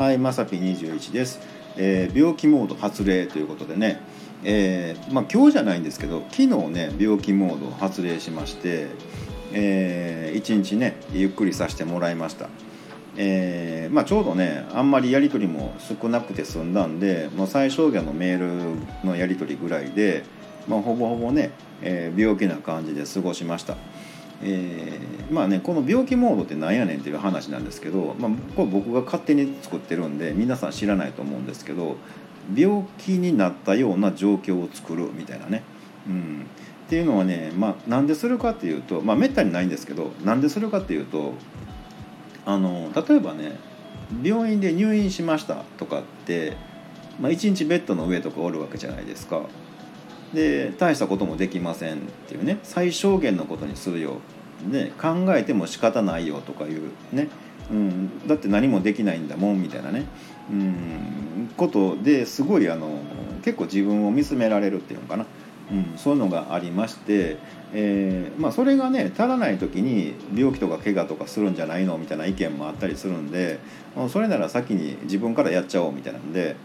はい、まさぴ21です、えー病気モード発令ということでね、えーまあ、今日じゃないんですけど昨日ね病気モード発令しまして、え1日ねゆっくりさせてもらいました、えーまあ、ちょうどねあんまりやり取りも少なくて済んだんでもう最小限のメールのやり取りぐらいで、まあ、ほぼほぼね、え病気な感じで過ごしました。えーまあねこの病気モードってなんやねんっていう話なんですけど、まあ、これ僕が勝手に作ってるんで皆さん知らないと思うんですけど病気になったような状況を作るみたいなね、うん、っていうのはね、まあ、なんでするかっていうとまあめったにないんですけどなんでするかっていうとあの例えばね病院で入院しましたとかって、まあ、1日ベッドの上とかおるわけじゃないですか。で大したこともできませんっていうね最小限のことにするよ、ね、考えても仕方ないよとかいうね、うん、だって何もできないんだもんみたいなね、うん、ことですごいあの結構自分を見つめられるっていうのかな、うん、そういうのがありまして、えーまあ、それがね足らない時に病気とか怪我とかするんじゃないのみたいな意見もあったりするんでそれなら先に自分からやっちゃおうみたいなんで。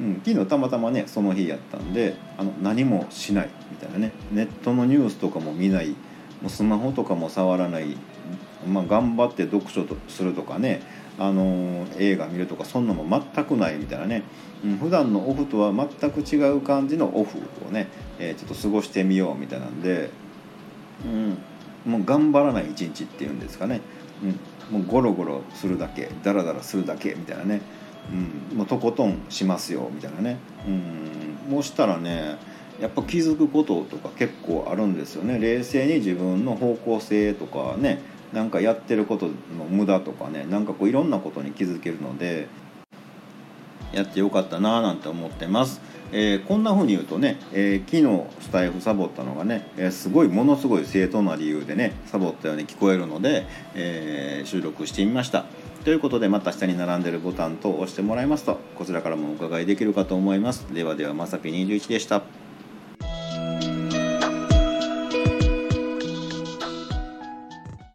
うん、昨日たまたまねその日やったんであの何もしないみたいなね。ネットのニュースとかも見ない。もうスマホとかも触らない、まあ、頑張って読書とするとかね、あのー映画見るとかそんなのも全くないみたいなね、うん、普段のオフとは全く違う感じのオフをね、えーちょっと過ごしてみようみたいなんで、うん、もう頑張らない一日っていうんですかね、うん、もうゴロゴロするだけダラダラするだけみたいなね。うん、もうとことんしますよみたいなね、うん、もしたらねやっぱ気づくこととか結構あるんですよね。冷静に自分の方向性とかねなんかやってることの無駄とかねなんかこういろんなことに気づけるのでやってよかったなぁなんて思ってます、えーこんな風に言うとね、えー昨日スタイフサボったのがね、えーすごいものすごい正当な理由でねサボったように聞こえるので、え収録してみました。ということでまた下に並んでるボタンと押してもらいますとこちらからもお伺いできるかと思います。ではではまさぴ21でした。